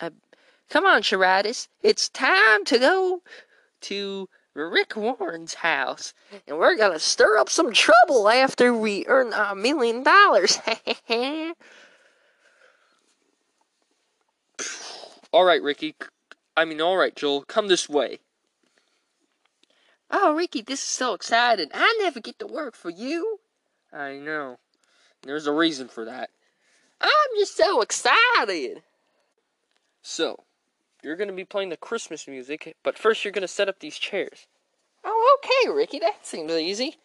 Uh, come on, Charitis. It's time to go to Rick Warren's house, and we're gonna stir up some trouble after we earn a million dollars. All right, Ricky. I mean, all right, Joel. Come this way. Oh, Ricky, this is so exciting. I never get to work for you. I know. There's a reason for that. I'm just so excited. So, you're going to be playing the Christmas music, but first you're going to set up these chairs. Oh, okay, Ricky. That seems easy.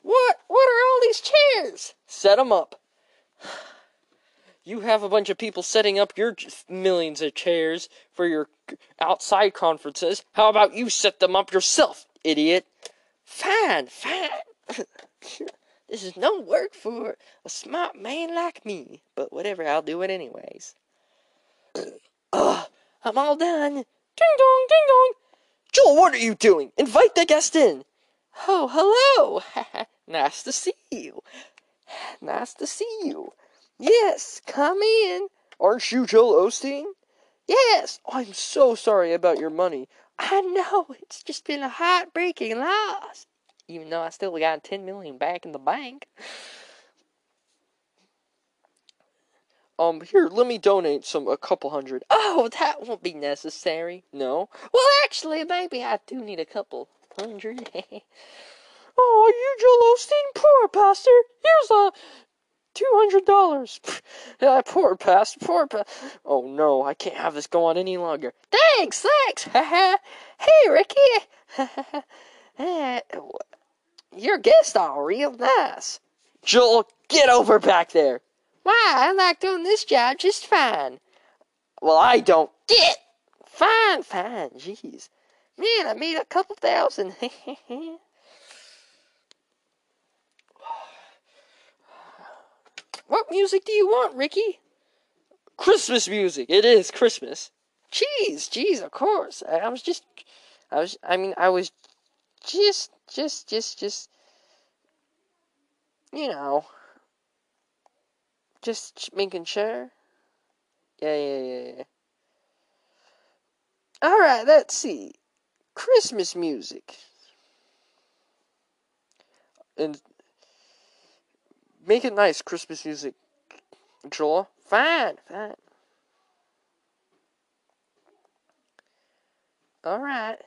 What? What are all these chairs? Set them up. You have a bunch of people setting up your millions of chairs for your outside conferences. How about you set them up yourself, idiot? Fine, fine. this is no work for a smart man like me, but whatever, I'll do it anyways. Ugh, I'm all done. Ding dong, ding dong. Joel, what are you doing? Invite the guest in. Oh, hello. nice to see you. Nice to see you. Yes, come in. Aren't you Joel Osteen? Yes. I'm so sorry about your money. I know. It's just been a heartbreaking loss. Even though I still got ten million back in the bank. Um, here, let me donate some a couple hundred. Oh, that won't be necessary. No. Well, actually, maybe I do need a couple hundred. oh, you Joel Osteen, poor pastor. Here's a Two hundred dollars. Uh, poor pastor. poor past. Oh no, I can't have this go on any longer. Thanks, thanks. hey, Ricky. your guests are real nice. Joel, get over back there. Why? I like doing this job just fine. Well, I don't. Get fine, fine. Jeez, man, I made a couple thousand. What music do you want, Ricky? Christmas music. It is Christmas. Jeez, jeez, of course. I, I was just, I was, I mean, I was just, just, just, just, you know, just making sure. Yeah, yeah, yeah, yeah. All right, let's see. Christmas music. And Make it nice, Christmas music. Joel. Fine, fine. Alright.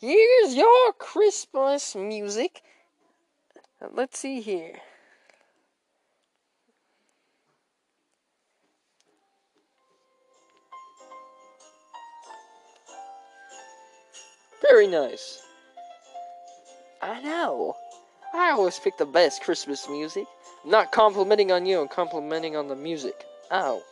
Here's your Christmas music. Let's see here. Very nice. I know. I always pick the best Christmas music. I'm not complimenting on you, I'm complimenting on the music. Oh.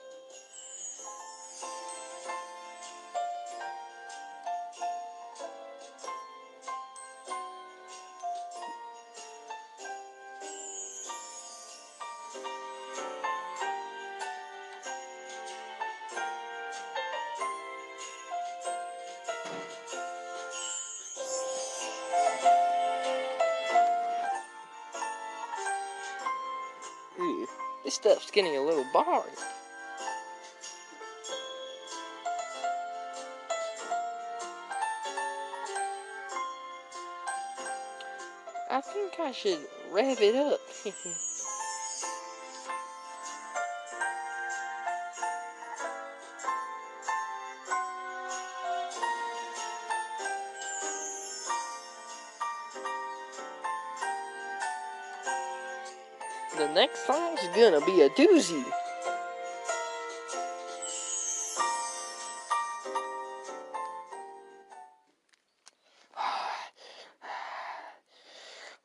This stuff's getting a little boring. I think I should rev it up. gonna be a doozy.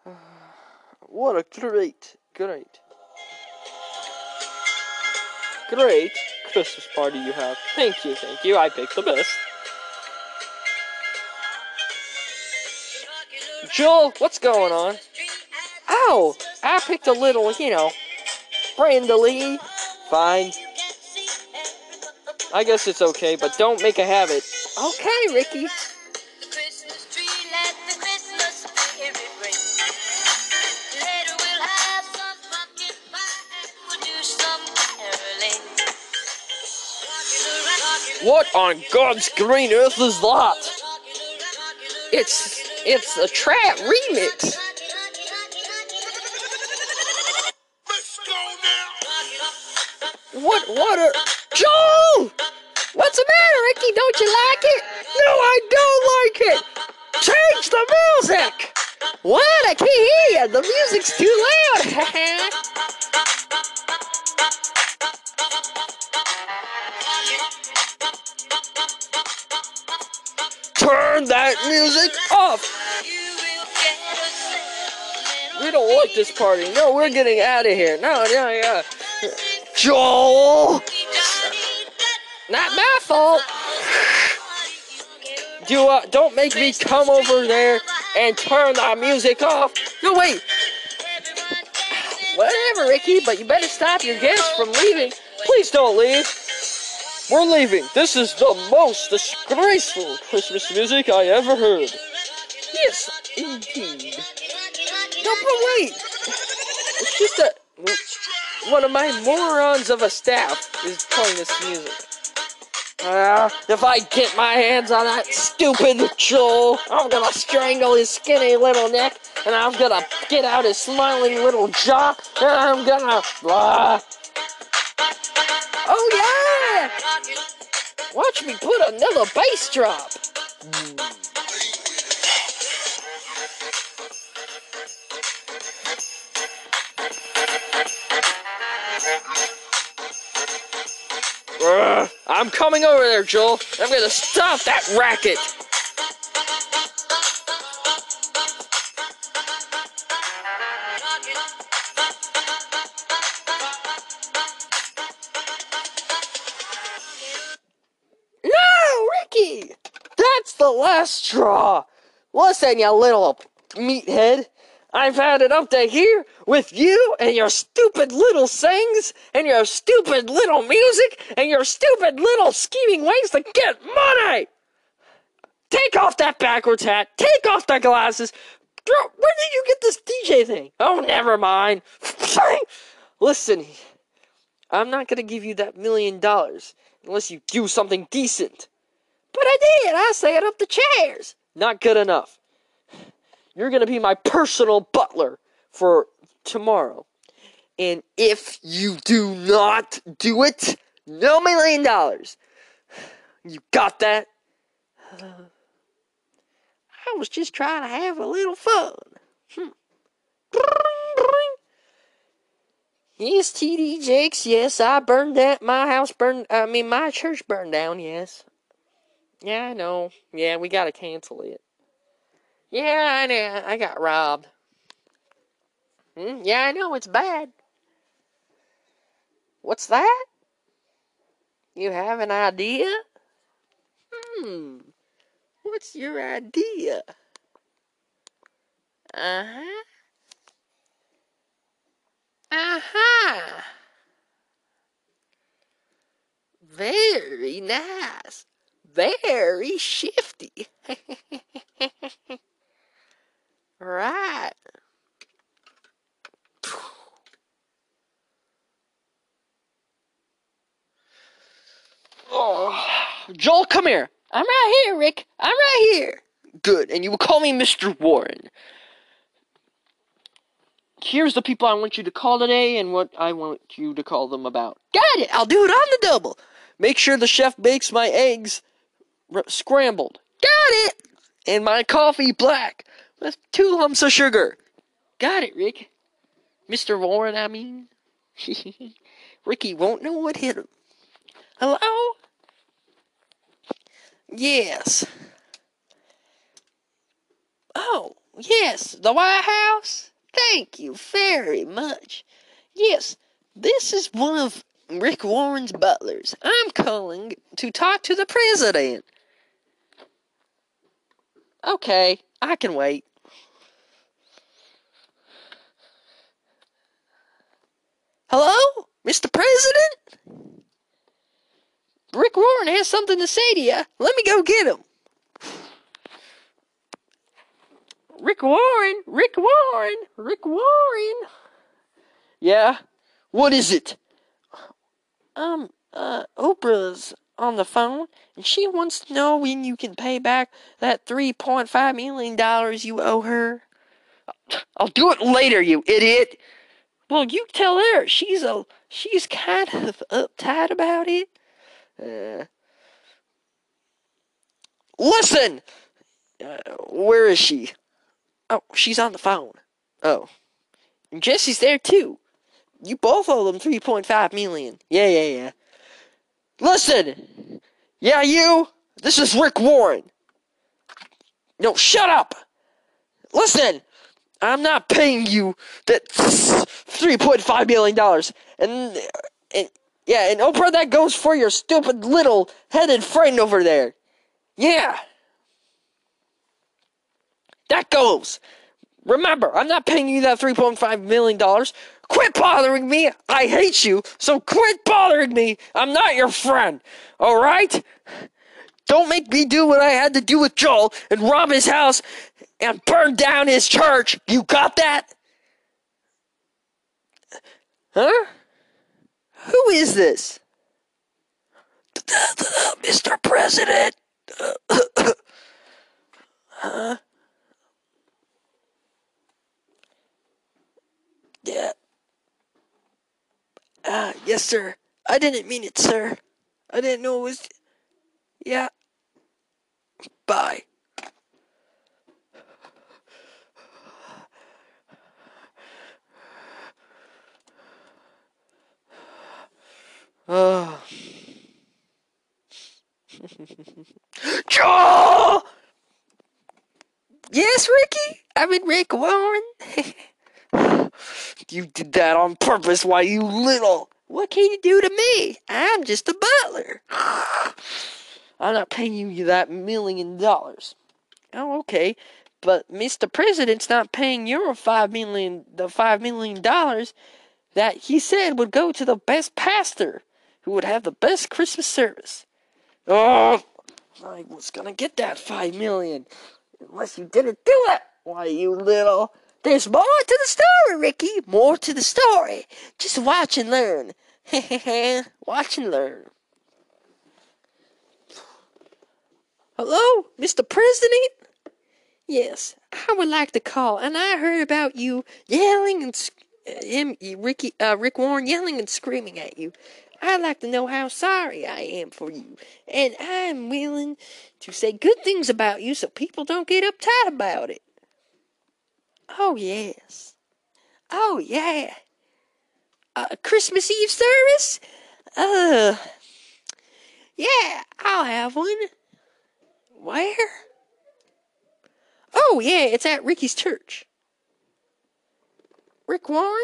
what a great, great, great Christmas party you have. Thank you, thank you. I picked the best. Joel, what's going on? Oh, I picked a little, you know, friendly. Fine. I guess it's okay, but don't make a habit. Okay, Ricky. What on God's green earth is that? It's it's a trap remix. What what are Joel? What's the matter, Ricky? Don't you like it? No, I don't like it. Change the music. What? I can't hear you. The music's too loud. Turn that music off. We don't like this party. No, we're getting out of here. No, no, yeah. Joel. Not my fault. Do uh, don't make me come over there and turn the music off. No, wait. Whatever, Ricky, but you better stop your guests from leaving. Please don't leave. We're leaving. This is the most disgraceful Christmas music I ever heard. Yes, indeed. No, but wait. It's just that one of my morons of a staff is playing this music. Uh, if I get my hands on that stupid Joel, I'm gonna strangle his skinny little neck, and I'm gonna get out his smiling little jaw, and I'm gonna. Uh, Oh yeah! Watch me put another bass drop. uh, I'm coming over there, Joel. I'm gonna stop that racket. No, Ricky! That's the last straw. Listen, you little meathead. I've had it up to here with you and your stupid little sings and your stupid little music and your stupid little scheming ways to get money. Take off that backwards hat. Take off the glasses. Girl, where did you get this DJ thing? Oh, never mind. Listen, I'm not gonna give you that million dollars unless you do something decent. But I did. I set up the chairs. Not good enough. You're gonna be my personal butler for tomorrow. And if you do not do it, no million dollars. You got that? I was just trying to have a little fun. Hmm. Yes, TD Jakes. Yes, I burned that. My house burned. I mean, my church burned down. Yes. Yeah, I know. Yeah, we gotta cancel it. Yeah, I know. I got robbed. Hmm? Yeah, I know. It's bad. What's that? You have an idea? Hmm. What's your idea? Uh huh. Uh huh. Very nice. Very shifty. right. Oh, Joel, come here. I'm right here, Rick. I'm right here. Good, and you will call me Mr. Warren. Here's the people I want you to call today and what I want you to call them about. Got it. I'll do it on the double. Make sure the chef bakes my eggs r- scrambled Got it. and my coffee black with two lumps of sugar. Got it, Rick. Mr. Warren, I mean. Ricky won't know what hit him. Hello? Yes. Oh, yes, the White House? Thank you very much. Yes, this is one of Rick Warren's butlers. I'm calling to talk to the president. Okay, I can wait. Hello, Mr. President? Rick Warren has something to say to you. Let me go get him. Rick Warren, Rick Warren, Rick Warren. Yeah? What is it? Um, uh, Oprah's on the phone, and she wants to know when you can pay back that $3.5 million you owe her. I'll do it later, you idiot. Well, you tell her. She's a she's kind of uptight about it. Uh, listen! Uh, where is she? Oh, she's on the phone. Oh, And Jesse's there too. You both owe them 3.5 million. yeah, yeah, yeah. Listen! Yeah, you! This is Rick Warren. No, shut up! Listen! I'm not paying you that $3.5 million. And, and, yeah, and Oprah, that goes for your stupid little headed friend over there. Yeah. That goes. Remember, I'm not paying you that $3.5 million. Quit bothering me. I hate you. So quit bothering me. I'm not your friend. All right? Don't make me do what I had to do with Joel and rob his house and burn down his church. You got that? Huh? Who is this? Mr. President. huh? Yeah. Ah, yes, sir. I didn't mean it, sir. I didn't know it was. Yeah. Bye. Oh. Yes, Ricky? I'm in Rick Warren. You did that on purpose, why, you little. what can you do to me? I'm just a butler. I'm not paying you that million dollars. Oh, okay. But Mr. President's not paying your five million the five million dollars that he said would go to the best pastor who would have the best Christmas service. Oh, I was gonna get that five million unless you didn't do it. Why, you little. There's more to the story, Ricky. More to the story. Just watch and learn. watch and learn. Hello, Mr. President? Yes, I would like to call, and I heard about you yelling and uh, him, Ricky, uh, Rick Warren yelling and screaming at you. I'd like to know how sorry I am for you, and I'm willing to say good things about you so people don't get uptight about it. Oh yes. Oh yeah. Uh, Christmas Eve service? Uh, yeah, I'll have one. Where? Oh yeah, it's at Ricky's church. Rick Warren?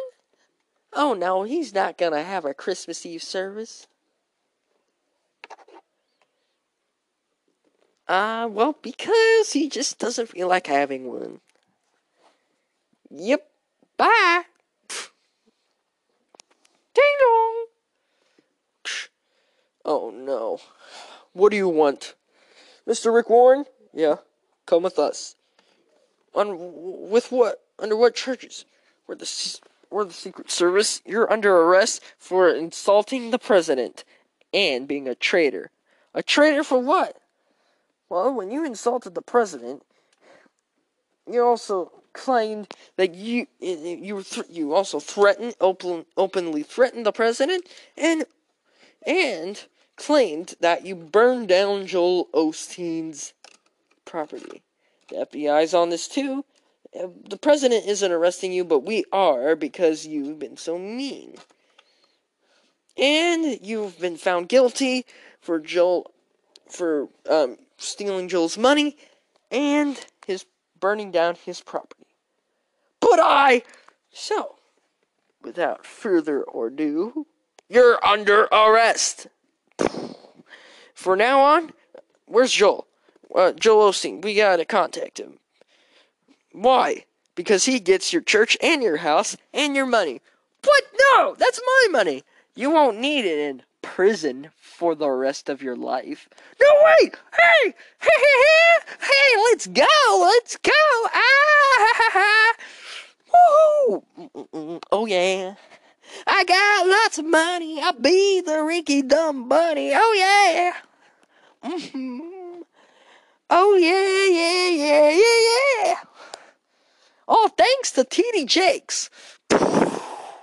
Oh no, he's not gonna have a Christmas Eve service. Uh, well, because he just doesn't feel like having one. Yep. Bye. Ding dong. Oh no. What do you want? Mr. Rick Warren? Yeah. Come with us. On with what? Under what charges? We're the we're the Secret Service. You're under arrest for insulting the president and being a traitor. A traitor for what? Well, when you insulted the president, you also claimed that you eh, eh, you were you also threatened open, openly threatened the president and and claimed that you burned down Joel Osteen's property. The FBI's on this too. The president isn't arresting you, but we are because you've been so mean. And you've been found guilty for Joel for um, stealing Joel's money and his burning down his property. But I so without further ado, you're under arrest. For now on, where's Joel? Uh, Joel Osteen. We gotta contact him. Why? Because he gets your church and your house and your money. What? No, that's my money. You won't need it in prison for the rest of your life. No, wait! Hey! Hey, hey, hey! Let's go! Let's go! Ah! Woohoo! Oh, yeah. I got lots of money. I'll be the Rinky Dumb Bunny. Oh yeah. hmm Oh yeah, yeah, yeah, yeah, yeah. Oh, thanks to TD Jakes.